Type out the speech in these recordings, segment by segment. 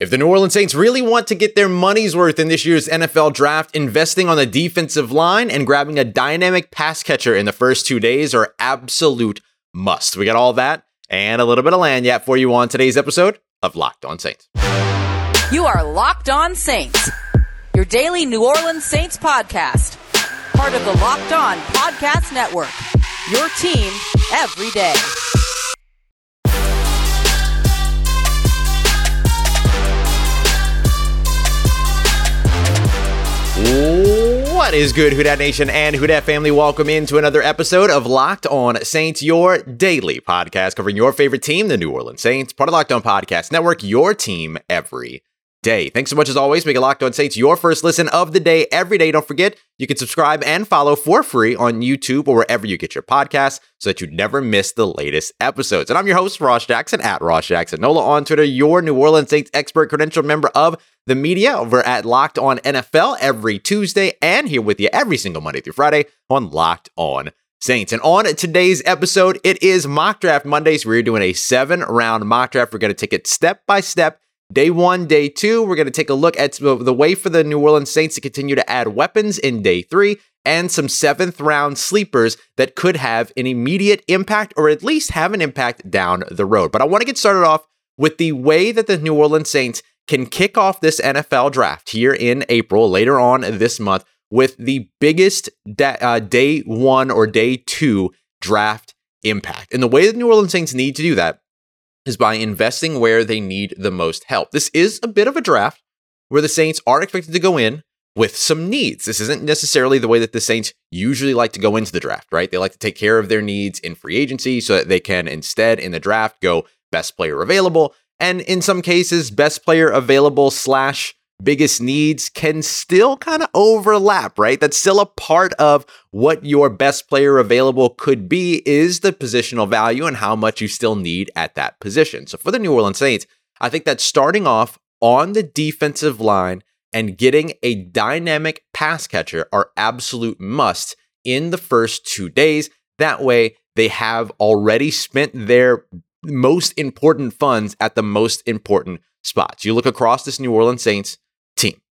If the New Orleans Saints really want to get their money's worth in this year's NFL draft, investing on the defensive line and grabbing a dynamic pass catcher in the first two days are absolute must. We got all that and a little bit of lagniappe for you on today's episode of Locked On Saints. You are Locked On Saints, your daily New Orleans Saints podcast, part of the Locked On Podcast Network. Your team every day. What is good, Who Dat Nation and Who Dat family? Welcome into another episode of Locked On Saints, your daily podcast covering your favorite team, the New Orleans Saints, part of Locked On Podcast Network, your team every day. Thanks so much as always. Make it Locked On Saints your first listen of the day every day. Don't forget, you can subscribe and follow for free on YouTube or wherever you get your podcasts so that you never miss the latest episodes. And I'm your host, Ross Jackson, at Ross Jackson Nola on Twitter, your New Orleans Saints expert credentialed member of the media over at Locked On NFL every Tuesday and here with you every single Monday through Friday on Locked On Saints. And on today's episode, it is Mock Draft Mondays. We're doing a seven round mock draft. We're going to take it step by step Day one, day two, we're going to take a look at the way for the New Orleans Saints to continue to add weapons in day three and some seventh round sleepers that could have an immediate impact or at least have an impact down the road. But I want to get started off with the way that the New Orleans Saints can kick off this NFL draft here in April, later on this month, with the biggest da- uh, day one or day two draft impact. And the way the New Orleans Saints need to do that is by investing where they need the most help. This is a bit of a draft where the Saints are expected to go in with some needs. This isn't necessarily the way that the Saints usually like to go into the draft, right? They like to take care of their needs in free agency so that they can instead in the draft go best player available. And in some cases, best player available slash biggest needs can still kind of overlap, right? That's still a part of what your best player available could be is the positional value and how much you still need at that position. So for the New Orleans Saints, I think that starting off on the defensive line and getting a dynamic pass catcher are absolute must in the first 2 days. That way they have already spent their most important funds at the most important spots. You look across this New Orleans Saints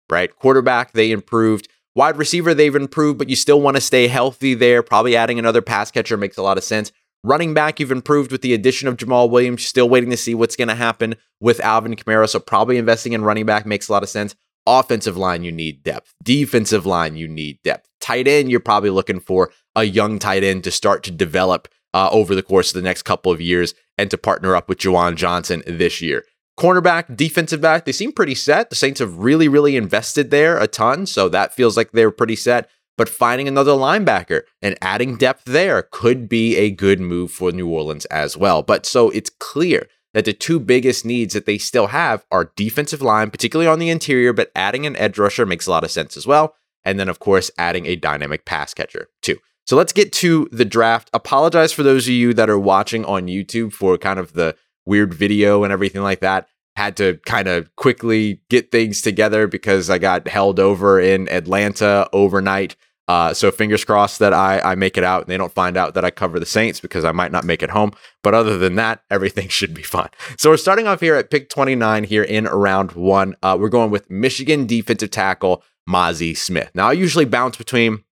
right? Quarterback, they improved. Wide receiver, they've improved, but you still want to stay healthy there. Probably adding another pass catcher makes a lot of sense. Running back, you've improved with the addition of Jamaal Williams. Still waiting to see what's going to happen with Alvin Kamara. So, probably investing in running back makes a lot of sense. Offensive line, you need depth. Defensive line, you need depth. Tight end, you're probably looking for a young tight end to start to develop uh, over the course of the next couple of years and to partner up with Juwan Johnson this year. Cornerback, defensive back, they seem pretty set. The Saints have really, really invested there a ton. So that feels like they're pretty set. But finding another linebacker and adding depth there could be a good move for New Orleans as well. But so it's clear that the two biggest needs that they still have are defensive line, particularly on the interior, but adding an edge rusher makes a lot of sense as well. And then, of course, adding a dynamic pass catcher too. So let's get to the draft. Apologize for those of you that are watching on YouTube for kind of the weird video and everything like that. Had to kind of quickly get things together because I got held over in Atlanta overnight. Uh, so fingers crossed that I, I make it out and they don't find out that I cover the Saints because I might not make it home. But other than that, everything should be fine. So we're starting off here at pick 29 here in round one. Uh, we're going with Michigan defensive tackle Mazi Smith. Now I usually bounce between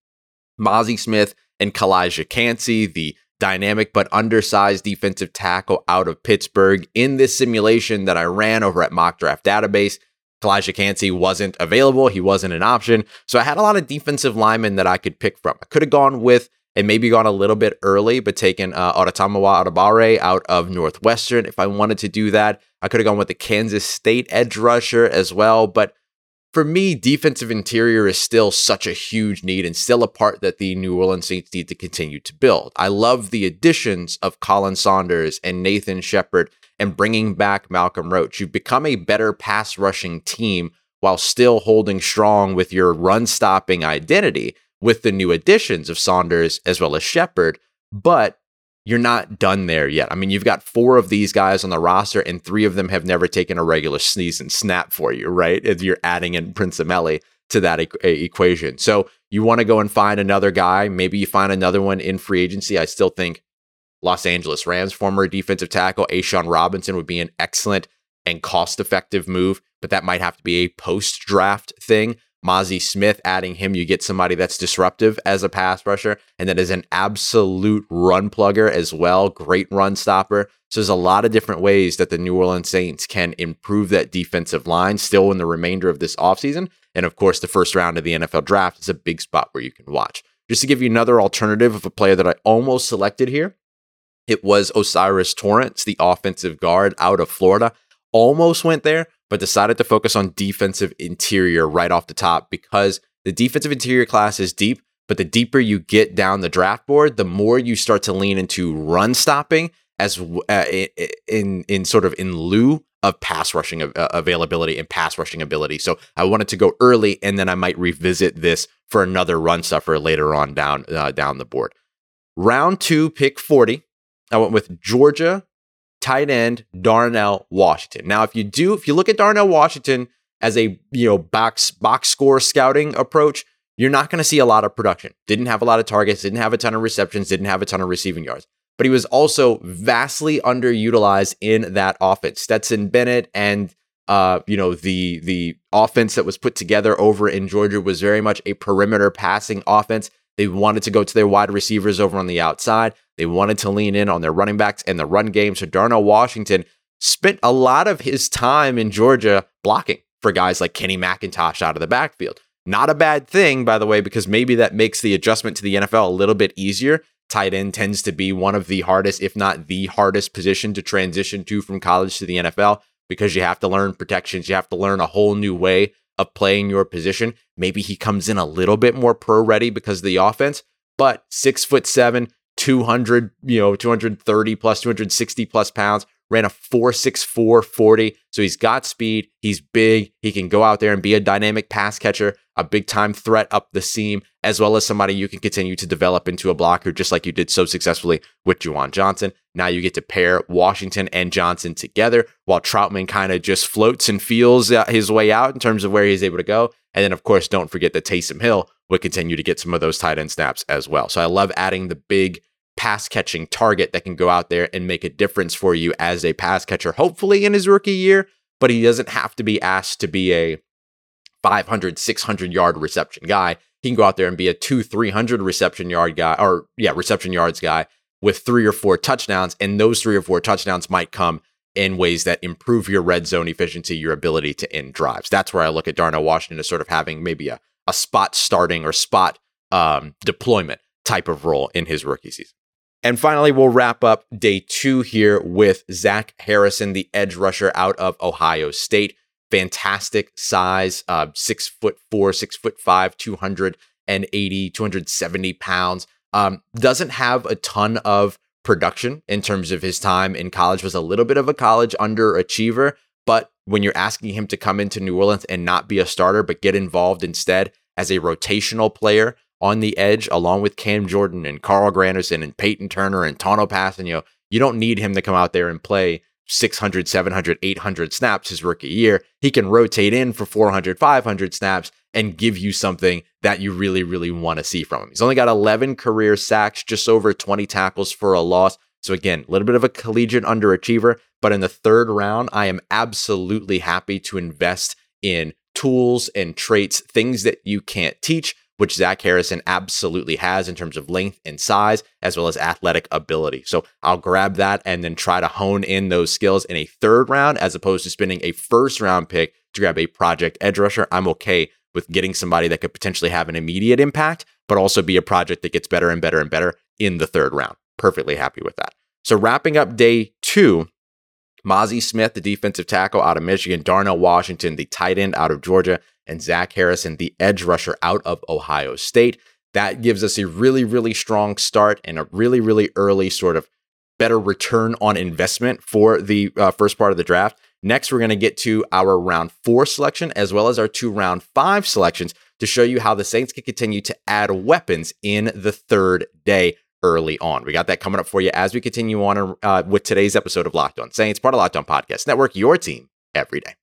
Mazi Smith and Calijah Kancey, the dynamic but undersized defensive tackle out of Pittsburgh. In this simulation that I ran over at Mock Draft Database, Calijah Kancey wasn't available. He wasn't an option. So I had a lot of defensive linemen that I could pick from. I could have gone with and maybe gone a little bit early, but taken uh, Adetomiwa Adebawore out of Northwestern if I wanted to do that. I could have gone with the Kansas State edge rusher as well, but for me, defensive interior is still such a huge need and still a part that the New Orleans Saints need to continue to build. I love the additions of Khalen Saunders and Nathan Shepherd and bringing back Malcolm Roach. You've become a better pass rushing team while still holding strong with your run stopping identity with the new additions of Saunders as well as Shepherd. But you're not done there yet. I mean, you've got four of these guys on the roster, and three of them have never taken a regular sneeze and snap for you, right? If you're adding in Prince Emili to that e- eh, equation. So you want to go and find another guy. Maybe you find another one in free agency. I still think Los Angeles Rams former defensive tackle A'Shawn Robinson would be an excellent and cost effective move but that might have to be a post draft thing. Mazi Smith, adding him, you get somebody that's disruptive as a pass rusher and that is an absolute run plugger as well. Great run stopper. So there's a lot of different ways that the New Orleans Saints can improve that defensive line still in the remainder of this offseason. And of course, the first round of the NFL draft is a big spot where you can watch. Just to give you another alternative of a player that I almost selected here, it was O'Cyrus Torrence, the offensive guard out of Florida. Almost went there, but decided to focus on defensive interior right off the top because the defensive interior class is deep, but the deeper you get down the draft board, the more you start to lean into run stopping as uh, in in sort of in lieu of pass rushing uh, availability and pass rushing ability. So I wanted to go early, and then I might revisit this for another run stuffer later on down uh, down the board. Round two, pick forty. I went with Georgia tight end Darnell Washington. Now, if you do, if you look at Darnell Washington as a you know box box score scouting approach, you're not going to see a lot of production. Didn't have a lot of targets, didn't have a ton of receptions, didn't have a ton of receiving yards. But he was also vastly underutilized in that offense. Stetson Bennett and uh, you know, the the offense that was put together over in Georgia was very much a perimeter passing offense. They wanted to go to their wide receivers over on the outside. They wanted to lean in on their running backs and the run game. So Darnell Washington spent a lot of his time in Georgia blocking for guys like Kenny McIntosh out of the backfield. Not a bad thing, by the way, because maybe that makes the adjustment to the NFL a little bit easier. Tight end tends to be one of the hardest, if not the hardest position to transition to from college to the NFL because you have to learn protections. You have to learn a whole new way of playing your position. Maybe he comes in a little bit more pro ready because of the offense, but six foot seven, 200, you know, 230 plus, 260 plus pounds, ran a 464 40. So he's got speed. He's big. He can go out there and be a dynamic pass catcher, a big time threat up the seam, as well as somebody you can continue to develop into a blocker, just like you did so successfully with Juwan Johnson. Now you get to pair Washington and Johnson together while Trautman kind of just floats and feels uh, his way out in terms of where he's able to go. And then, of course, don't forget that Taysom Hill would continue to get some of those tight end snaps as well. So I love adding the big pass catching target that can go out there and make a difference for you as a pass catcher, hopefully in his rookie year, but he doesn't have to be asked to be a 500, 600 yard reception guy. He can go out there and be a two, 300 reception yard guy, or yeah, reception yards guy with three or four touchdowns. And those three or four touchdowns might come in ways that improve your red zone efficiency, your ability to end drives. That's where I look at Darnell Washington as sort of having maybe a, a spot starting or spot um, deployment type of role in his rookie season. And finally, we'll wrap up day two here with Zach Harrison, the edge rusher out of Ohio State. Fantastic size, uh, six foot four, six foot five, 280, 270 pounds. Um, doesn't have a ton of production in terms of his time in college, was a little bit of a college underachiever. But when you're asking him to come into New Orleans and not be a starter, but get involved instead as a rotational player, on the edge, along with Cam Jordan and Carl Granderson and Peyton Turner and Tanoh Kpassagnon. You don't need him to come out there and play 600, 700, 800 snaps his rookie year. He can rotate in for 400, 500 snaps and give you something that you really, really want to see from him. He's only got 11 career sacks, just over 20 tackles for a loss. So, again, a little bit of a collegiate underachiever. But in the third round, I am absolutely happy to invest in tools and traits, things that you can't teach, which Zach Harrison absolutely has in terms of length and size, as well as athletic ability. So I'll grab that and then try to hone in those skills in a third round, as opposed to spending a first round pick to grab a project edge rusher. I'm okay with getting somebody that could potentially have an immediate impact, but also be a project that gets better and better and better in the third round. Perfectly happy with that. So wrapping up day two, Mazi Smith, the defensive tackle out of Michigan, Darnell Washington, the tight end out of Georgia, and Zach Harrison, the edge rusher out of Ohio State. That gives us a really, really strong start and a really, really early sort of better return on investment for the uh, first part of the draft. Next, we're going to get to our round four selection as well as our two round five selections to show you how the Saints can continue to add weapons in the third day early on. We got that coming up for you as we continue on uh, with today's episode of Locked On Saints, part of Locked On Podcast Network, your team every day.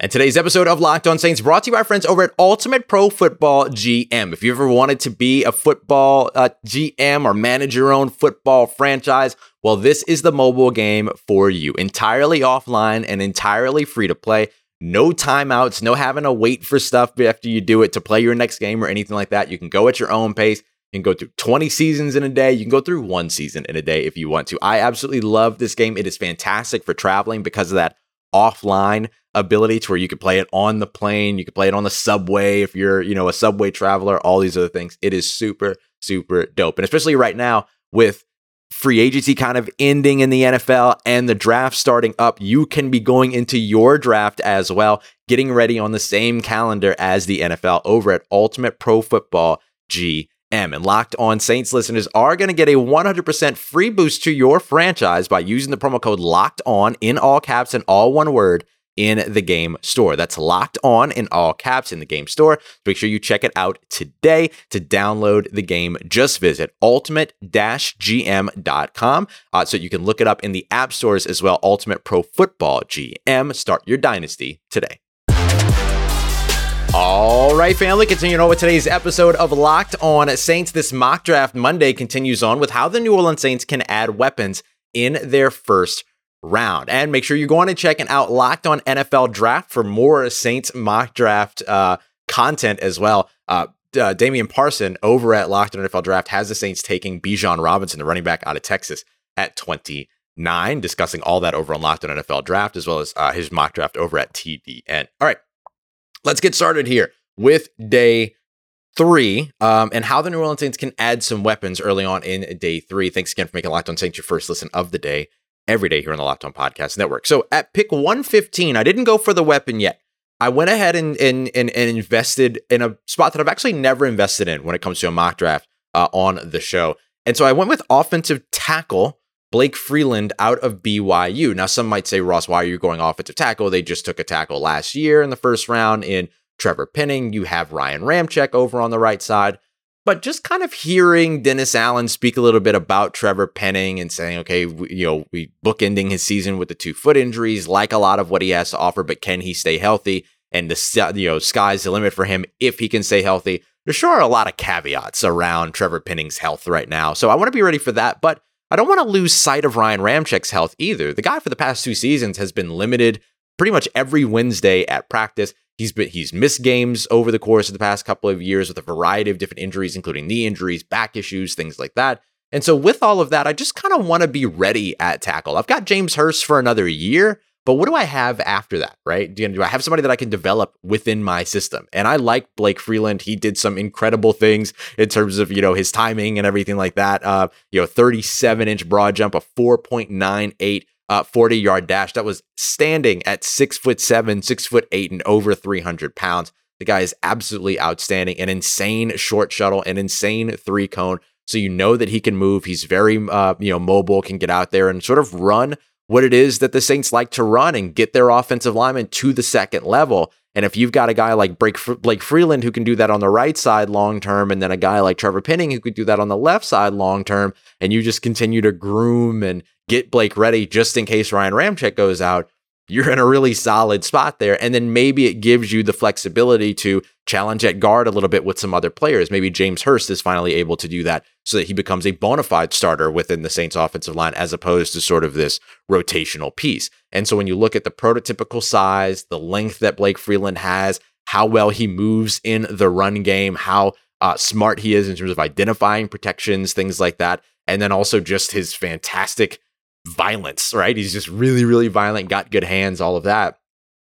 And today's episode of Locked On Saints brought to you by our friends over at Ultimate Pro Football GM. If you ever wanted to be a football uh, GM or manage your own football franchise, well, this is the mobile game for you. Entirely offline and entirely free to play. No timeouts, no having to wait for stuff after you do it to play your next game or anything like that. You can go at your own pace. You can go through 20 seasons in a day. You can go through one season in a day if you want to. I absolutely love this game. It is fantastic for traveling because of that offline ability to where you could play it on the plane, you could play it on the subway if you're, you know, a subway traveler, all these other things. It is super, super dope. And especially right now with free agency kind of ending in the NFL and the draft starting up, you can be going into your draft as well, getting ready on the same calendar as the NFL over at Ultimate Pro Football G M. And locked on Saints listeners are going to get a 100% free boost to your franchise by using the promo code locked on in all caps and all one word in the game store. That's locked on in all caps in the game store. Make sure you check it out today to download the game. Just visit ultimate-gm.com uh, so you can look it up in the app stores as well. Ultimate Pro Football GM. Start your dynasty today. All right, family, continuing on with today's episode of Locked On Saints. This mock draft Monday continues on with how the New Orleans Saints can add weapons in their first round. And make sure you go on and check out Locked On NFL Draft for more Saints mock draft uh, content as well. Uh, uh, Damian Parson over at Locked On NFL Draft has the Saints taking Bijan Robinson, the running back out of Texas, at 29, discussing all that over on Locked On NFL Draft, as well as uh, his mock draft over at TDN. All right, let's get started here with day three um, and how the New Orleans Saints can add some weapons early on in day three. Thanks again for making Locked On Saints your first listen of the day every day here on the Locked On Podcast Network. So at pick 115, I didn't go for the weapon yet. I went ahead and, and, and, and invested in a spot that I've actually never invested in when it comes to a mock draft uh, on the show. And so I went with offensive tackle Blake Freeland out of BYU. Now, some might say, Ross, why are you going offensive tackle? They just took a tackle last year in the first round in Trevor Penning. You have Ryan Ramczyk over on the right side. But just kind of hearing Dennis Allen speak a little bit about Trevor Penning and saying, okay, we, you know, we bookending his season with the two foot injuries, like a lot of what he has to offer, but can he stay healthy? And the you know sky's the limit for him if he can stay healthy. There sure are a lot of caveats around Trevor Penning's health right now, so I want to be ready for that. But I don't want to lose sight of Ryan Ramczyk's health either. The guy for the past two seasons has been limited pretty much every Wednesday at practice. He's been he's missed games over the course of the past couple of years with a variety of different injuries, including knee injuries, back issues, things like that. And so with all of that, I just kind of want to be ready at tackle. I've got James Hurst for another year, but what do I have after that, right? Do, do I have somebody that I can develop within my system? And I like Blake Freeland. He did some incredible things in terms of, you know, his timing and everything like that. Uh, you know, 37 inch broad jump, a 4.98 uh, 40 yard dash that was standing at six foot seven, six foot eight, and over 300 pounds. The guy is absolutely outstanding. An insane short shuttle, an insane three cone. So you know that he can move. He's very, uh, you know, mobile. Can get out there and sort of run what it is that the Saints like to run and get their offensive lineman to the second level. And if you've got a guy like Blake Freeland who can do that on the right side long term, and then a guy like Trevor Penning who could do that on the left side long term, and you just continue to groom and get Blake ready just in case Ryan Ramczyk goes out, you're in a really solid spot there. And then maybe it gives you the flexibility to challenge at guard a little bit with some other players. Maybe James Hurst is finally able to do that so that he becomes a bona fide starter within the Saints offensive line as opposed to sort of this rotational piece. And so when you look at the prototypical size, the length that Blake Freeland has, how well he moves in the run game, how uh, smart he is in terms of identifying protections, things like that. And then also just his fantastic violence, right? He's just really, really violent, got good hands, all of that.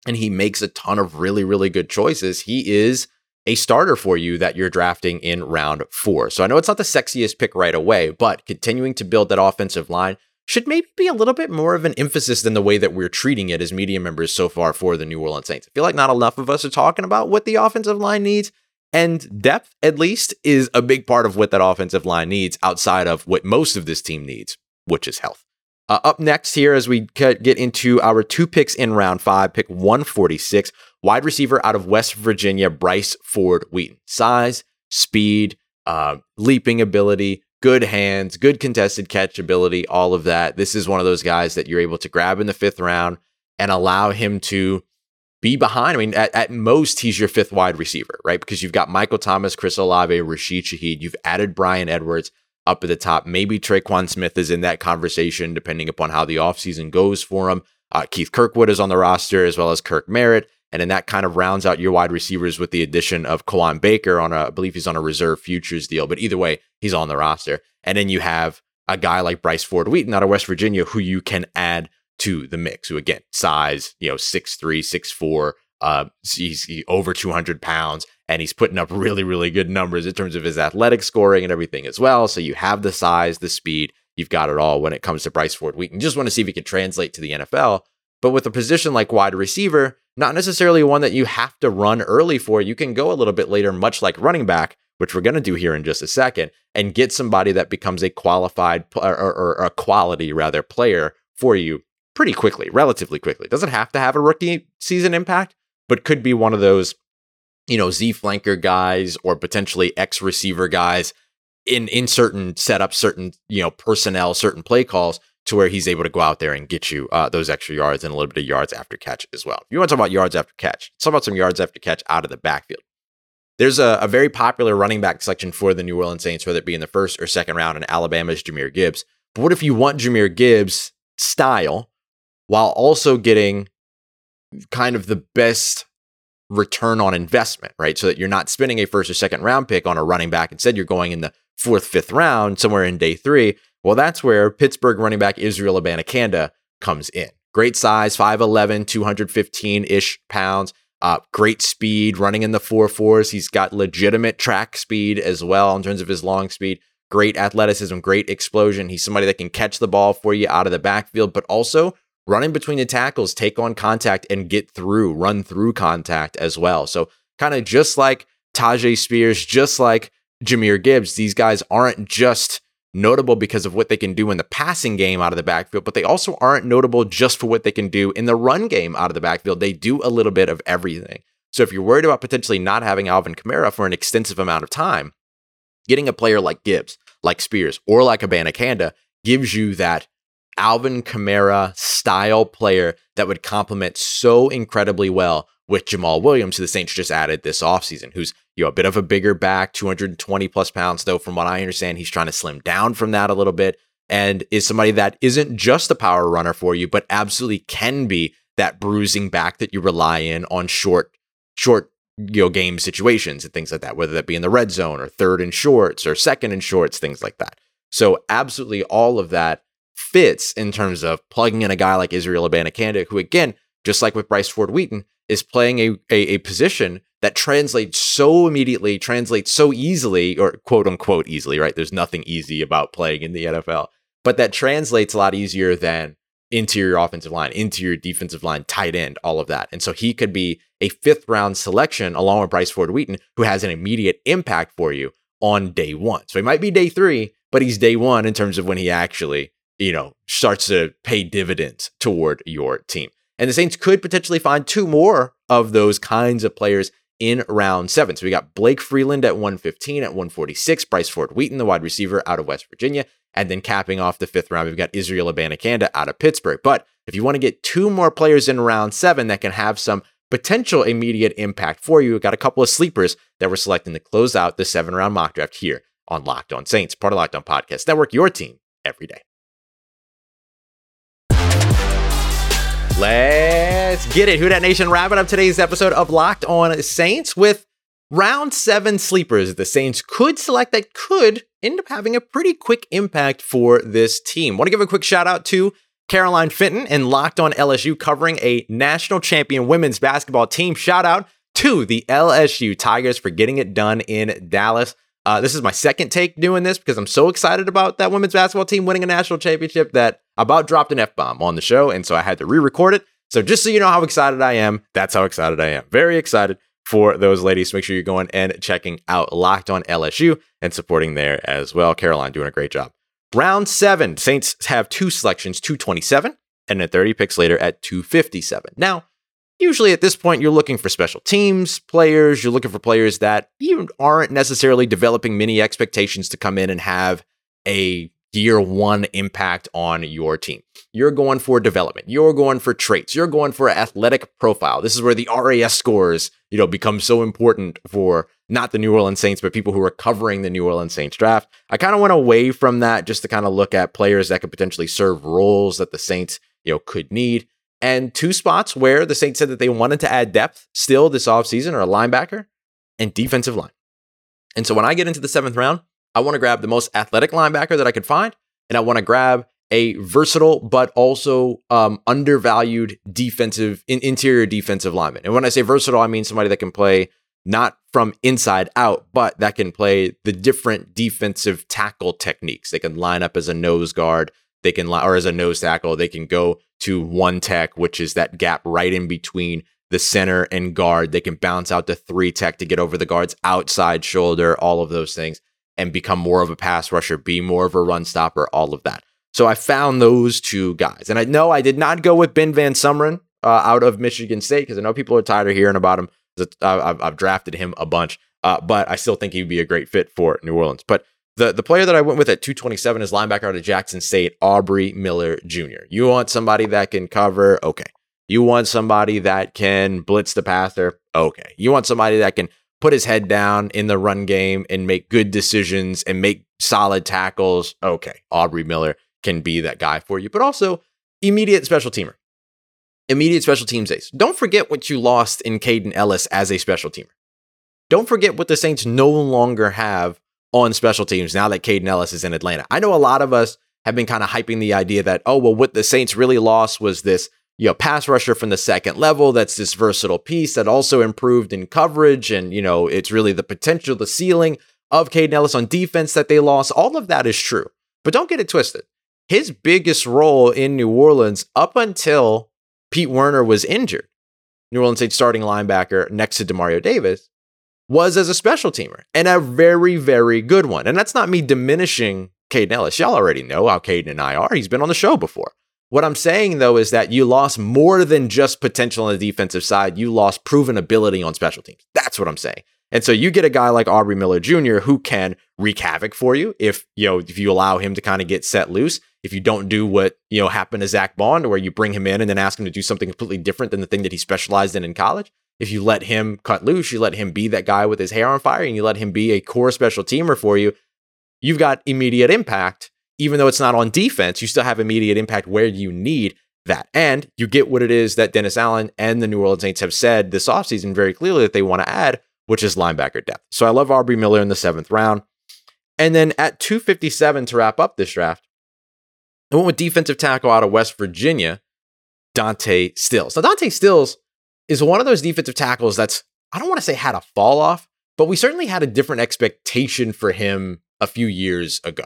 And he makes a ton of really, really good choices. He is a starter for you that you're drafting in round four. So I know it's not the sexiest pick right away, but continuing to build that offensive line should maybe be a little bit more of an emphasis than the way that we're treating it as media members so far for the New Orleans Saints. I feel like not enough of us are talking about what the offensive line needs. And depth, at least, is a big part of what that offensive line needs outside of what most of this team needs, which is health. Uh, up next here, as we get into our two picks in round five, pick 146, wide receiver out of West Virginia, Bryce Ford Wheaton. Size, speed, uh, leaping ability, good hands, good contested catch ability, all of that. This is one of those guys that you're able to grab in the fifth round and allow him to be behind. I mean, at, at most, he's your fifth wide receiver, right? Because you've got Michael Thomas, Chris Olave, Rashid Shaheed. You've added Bryan Edwards up at the top. Maybe Tre'Quan Smith is in that conversation, depending upon how the offseason goes for him. Uh, Keith Kirkwood is on the roster, as well as Kirk Merritt. And then that kind of rounds out your wide receivers with the addition of Kawaan Baker on a, I believe he's on a reserve futures deal, but either way, he's on the roster. And then you have a guy like Bryce Ford Wheaton out of West Virginia who you can add to the mix. Who again, size, you know, six three, six four, uh, he's he, over 200 pounds and he's putting up really, really good numbers in terms of his athletic scoring and everything as well. So you have the size, the speed, you've got it all when it comes to Bryce Ford Wheaton. Just want to see if he can translate to the NFL. But with a position like wide receiver, not necessarily one that you have to run early for, you can go a little bit later, much like running back, which we're going to do here in just a second, and get somebody that becomes a qualified or, or, or a quality rather player for you pretty quickly, relatively quickly. Doesn't have to have a rookie season impact, but could be one of those, you know, Z flanker guys or potentially X receiver guys in in certain setups, certain you know personnel, certain play calls to where he's able to go out there and get you uh, those extra yards and a little bit of yards after catch as well. If you want to talk about yards after catch, talk about some yards after catch out of the backfield. There's a, a very popular running back selection for the New Orleans Saints, whether it be in the first or second round, in Alabama's Jahmyr Gibbs. But what if you want Jahmyr Gibbs style while also getting kind of the best return on investment, right? So that you're not spending a first or second round pick on a running back. Instead, you're going in the fourth, fifth round, somewhere in day three. Well, that's where Pittsburgh running back Israel Abanikanda comes in. Great size, 5'11, 215 ish pounds. Uh, great speed, running in the four fours. He's got legitimate track speed as well in terms of his long speed. Great athleticism, great explosion. He's somebody that can catch the ball for you out of the backfield, but also running between the tackles, take on contact and get through, run through contact as well. So, kind of just like Tyjae Spears, just like Jahmyr Gibbs, these guys aren't just notable because of what they can do in the passing game out of the backfield, but they also aren't notable just for what they can do in the run game out of the backfield. They do a little bit of everything. So, if you're worried about potentially not having Alvin Kamara for an extensive amount of time, getting a player like Gibbs, like Spears, or like Abanikanda gives you that Alvin Kamara style player that would complement so incredibly well with Jamaal Williams, who the Saints just added this offseason, who's you know a bit of a bigger back, 220 plus pounds, though from what I understand, he's trying to slim down from that a little bit, and is somebody that isn't just a power runner for you, but absolutely can be that bruising back that you rely in on short, short you know game situations and things like that, whether that be in the red zone or third and shorts or second and shorts, things like that. So absolutely all of that fits in terms of plugging in a guy like Israel Abanikanda, who again, just like with Bryce Ford Wheaton, is playing a, a, a position that translates so immediately, translates so easily, or quote unquote easily, right? There's nothing easy about playing in the NFL, but that translates a lot easier than interior offensive line, interior defensive line, tight end, all of that. And so he could be a fifth round selection along with Bryce Ford Wheaton, who has an immediate impact for you on day one. So he might be day three, but he's day one in terms of when he actually you know, starts to pay dividends toward your team. And the Saints could potentially find two more of those kinds of players in round seven. So we got Blake Freeland at 115, at 146, Bryce Ford Wheaton, the wide receiver out of West Virginia. And then capping off the fifth round, we've got Israel Abanikanda out of Pittsburgh. But if you want to get two more players in round seven that can have some potential immediate impact for you, we've got a couple of sleepers that we're selecting to close out the seven round mock draft here on Locked On Saints, part of Locked On Podcast Network, your team every day. Let's get it. Who Dat Nation wrapping up today's episode of Locked On Saints with round seven sleepers the Saints could select that could end up having a pretty quick impact for this team. Want to give a quick shout out to Caroline Fenton and Locked On LSU covering a national champion women's basketball team. Shout out to the LSU Tigers for getting it done in Dallas. Uh, this is my second take doing this because I'm so excited about that women's basketball team winning a national championship that I about dropped an F bomb on the show. And so I had to re record it. So just so you know how excited I am, that's how excited I am. Very excited for those ladies. Make sure you're going and checking out Locked on LSU and supporting there as well. Caroline doing a great job. Round seven, Saints have two selections, 227 and then 30 picks later at 257. Now, Usually at this point, you're looking for special teams players. You're looking for players that you aren't necessarily developing many expectations to come in and have a year one impact on your team. You're going for development. You're going for traits. You're going for athletic profile. This is where the RAS scores, you know, become so important for not the New Orleans Saints, but people who are covering the New Orleans Saints draft. I kind of went away from that just to kind of look at players that could potentially serve roles that the Saints, you know, could need. And two spots where the Saints said that they wanted to add depth still this offseason are a linebacker and defensive line. And so when I get into the seventh round, I want to grab the most athletic linebacker that I could find, and I want to grab a versatile but also um, undervalued defensive in, interior defensive lineman. And when I say versatile, I mean somebody that can play not from inside out, but that can play the different defensive tackle techniques. They can line up as a nose guard, they can or as a nose tackle, they can go to one tech, which is that gap right in between the center and guard. They can bounce out to three tech to get over the guard's outside shoulder, all of those things, and become more of a pass rusher, be more of a run stopper, all of that. So I found those two guys. And I know I did not go with Ben Van Sumeren uh, out of Michigan State because I know people are tired of hearing about him. I've, I've drafted him a bunch, uh, but I still think he'd be a great fit for New Orleans. But the, the player that I went with at 227 is linebacker out of Jackson State, Aubrey Miller Jr. You want somebody that can cover? Okay. You want somebody that can blitz the passer? Okay. You want somebody that can put his head down in the run game and make good decisions and make solid tackles? Okay. Aubrey Miller can be that guy for you, but also immediate special teamer. Immediate special teams ace. Don't forget what you lost in Kaden Elliss as a special teamer. Don't forget what the Saints no longer have on special teams now that Kaden Elliss is in Atlanta. I know a lot of us have been kind of hyping the idea that, oh, well, what the Saints really lost was this, you know, pass rusher from the second level. That's this versatile piece that also improved in coverage. And, you know, it's really the potential, the ceiling of Kaden Elliss on defense that they lost. All of that is true. But don't get it twisted. His biggest role in New Orleans up until Pete Werner was injured, New Orleans Saints starting linebacker next to Demario Davis, was as a special teamer and a very, very good one. And that's not me diminishing Kaden Elliss. Y'all already know how Kaden and I are. He's been on the show before. What I'm saying though is that you lost more than just potential on the defensive side. You lost proven ability on special teams. That's what I'm saying. And so you get a guy like Aubrey Miller Jr. who can wreak havoc for you if you know if you allow him to kind of get set loose. If you don't do what you know happened to Zack Baun, where you bring him in and then ask him to do something completely different than the thing that he specialized in in college, if you let him cut loose, you let him be that guy with his hair on fire, and you let him be a core special teamer for you, you've got immediate impact. Even though it's not on defense, you still have immediate impact where you need that. And you get what it is that Dennis Allen and the New Orleans Saints have said this offseason very clearly that they want to add, which is linebacker depth. So I love Aubrey Miller in the seventh round. And then at 257 to wrap up this draft, I went with defensive tackle out of West Virginia, Dante Stills. Now, Dante Stills is one of those defensive tackles that's, I don't want to say had a fall off, but we certainly had a different expectation for him a few years ago.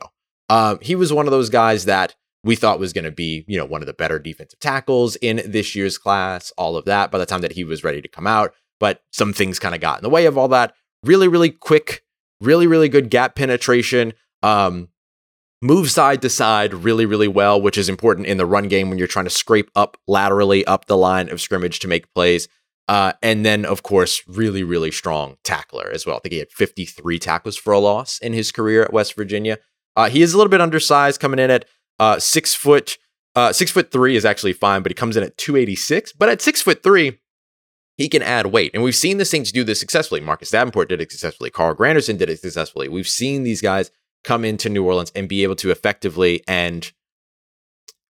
Um, he was one of those guys that we thought was going to be, you know, one of the better defensive tackles in this year's class, all of that by the time that he was ready to come out. But some things kind of got in the way of all that. Really, really quick, really, really good gap penetration. Um, move side to side really, really well, which is important in the run game when you're trying to scrape up laterally up the line of scrimmage to make plays. Uh, and then, of course, really, really strong tackler as well. I think he had 53 tackles for a loss in his career at West Virginia. Uh, he is a little bit undersized, coming in at uh, six foot. Uh, six foot three is actually fine, but he comes in at 286. But at six foot three, he can add weight. And we've seen the Saints do this successfully. Marcus Davenport did it successfully. Carl Granderson did it successfully. We've seen these guys come into New Orleans and be able to effectively and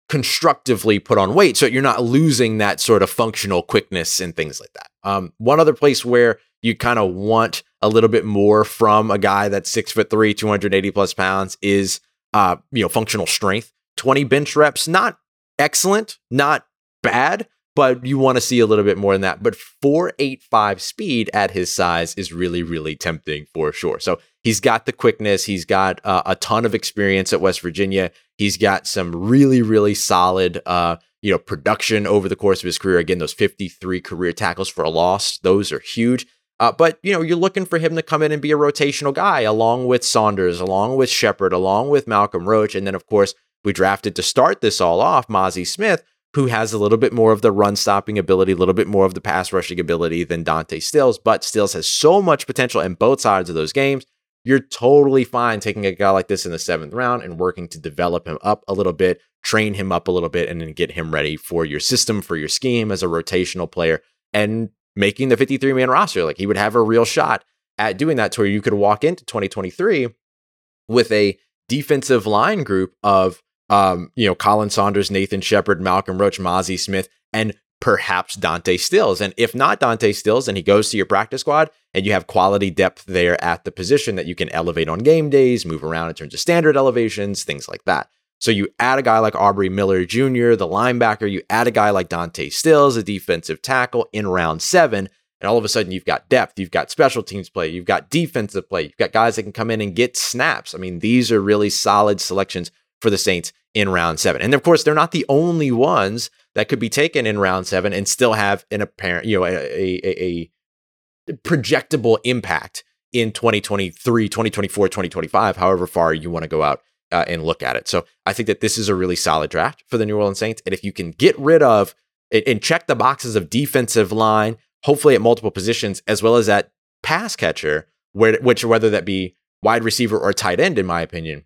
constructively put on weight so you're not losing that sort of functional quickness and things like that. Um, one other place where you kind of want a little bit more from a guy that's six foot three, 280 plus pounds is, uh, you know, functional strength. 20 bench reps, not excellent, not bad, but you want to see a little bit more than that. But 485 speed at his size is really, really tempting for sure. So he's got the quickness. He's got uh, a ton of experience at West Virginia. He's got some really, really solid, uh, you know, production over the course of his career. Again, those 53 career tackles for a loss, those are huge. Uh, but you know, you're looking for him to come in and be a rotational guy, along with Saunders, along with Shepherd, along with Malcolm Roach, and then of course we drafted to start this all off, Mazi Smith, who has a little bit more of the run stopping ability, a little bit more of the pass rushing ability than Dante Stills, but Stills has so much potential in both sides of those games. You're totally fine taking a guy like this in the seventh round and working to develop him up a little bit, train him up a little bit, and then get him ready for your system, for your scheme as a rotational player, and making the 53 man roster. Like he would have a real shot at doing that to where you could walk into 2023 with a defensive line group of um, you know, Khalen Saunders, Nathan Shepherd, Malcolm Roach, Mazi Smith, and perhaps Dante Stills. And if not Dante Stills, and he goes to your practice squad and you have quality depth there at the position that you can elevate on game days, move around in terms of standard elevations, things like that. So you add a guy like Aubrey Miller Jr., the linebacker, you add a guy like Dante Stills, a defensive tackle in round seven, and all of a sudden you've got depth, you've got special teams play, you've got defensive play, you've got guys that can come in and get snaps. I mean, these are really solid selections for the Saints in round seven. And of course, they're not the only ones that could be taken in round seven and still have an apparent, you know, a, a, a projectable impact in 2023, 2024, 2025, however far you want to go out uh, and look at it. So I think that this is a really solid draft for the New Orleans Saints. And if you can get rid of and check the boxes of defensive line, hopefully at multiple positions, as well as at pass catcher, where, which whether that be wide receiver or tight end, in my opinion,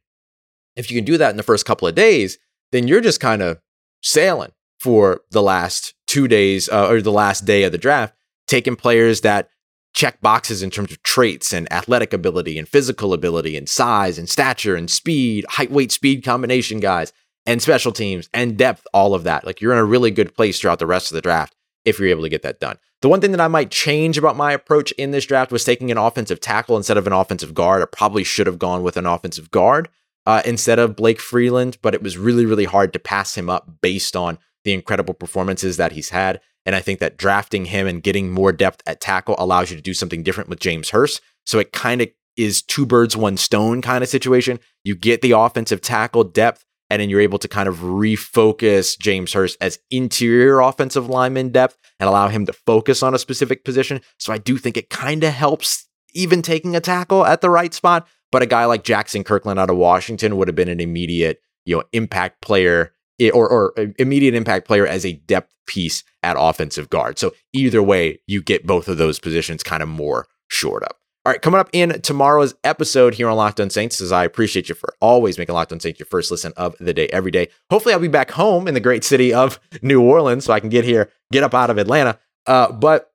if you can do that in the first couple of days, then you're just kind of sailing for the last two days uh, or the last day of the draft, taking players that check boxes in terms of traits and athletic ability and physical ability and size and stature and speed, height, weight, speed combination guys and special teams and depth, all of that. Like you're in a really good place throughout the rest of the draft if you're able to get that done. The one thing that I might change about my approach in this draft was taking an offensive tackle instead of an offensive guard. I probably should have gone with an offensive guard uh, instead of Blake Freeland, but it was really, really hard to pass him up based on the incredible performances that he's had. And I think that drafting him and getting more depth at tackle allows you to do something different with James Hurst. So it kind of is two birds, one stone kind of situation. You get the offensive tackle depth, and then you're able to kind of refocus James Hurst as interior offensive lineman depth and allow him to focus on a specific position. So I do think it kind of helps even taking a tackle at the right spot. But a guy like Jaxson Kirkland out of Washington would have been an immediate, you know, impact player or, or immediate impact player as a depth piece at offensive guard. So either way, you get both of those positions kind of more shored up. All right, coming up in tomorrow's episode here on Locked On Saints, as I appreciate you for always making Locked On Saints your first listen of the day every day. Hopefully, I'll be back home in the great city of New Orleans so I can get here, get up out of Atlanta. Uh, but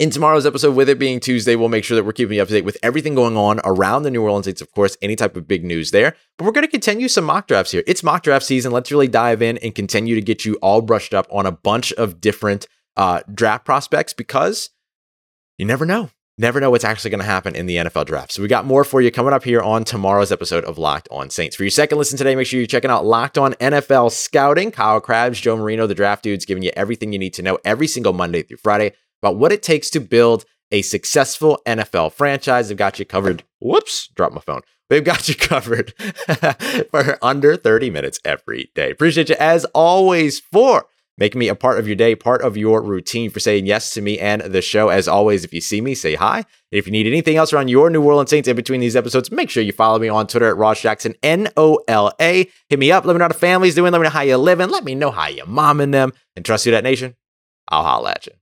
in tomorrow's episode, with it being Tuesday, we'll make sure that we're keeping you up to date with everything going on around the New Orleans Saints, of course, any type of big news there. But we're going to continue some mock drafts here. It's mock draft season. Let's really dive in and continue to get you all brushed up on a bunch of different uh, draft prospects because you never know. Never know what's actually going to happen in the NFL draft. So we got more for you coming up here on tomorrow's episode of Locked On Saints. For your second listen today, make sure you're checking out Locked On NFL Scouting. Kyle Crabbs, Joe Marino, the draft dudes, giving you everything you need to know every single Monday through Friday about what it takes to build a successful NFL franchise. They've got you covered. Whoops, drop my phone. They've got you covered for under 30 minutes every day. Appreciate you as always for making me a part of your day, part of your routine, for saying yes to me and the show. As always, if you see me, say hi. if you need anything else around your New Orleans Saints in between these episodes, make sure you follow me on Twitter at Ross Jackson, N O L A. Hit me up. Let me know how the family's doing. Let me know how you're living. Let me know how you're momming them. And trust you, that nation. I'll holla at you.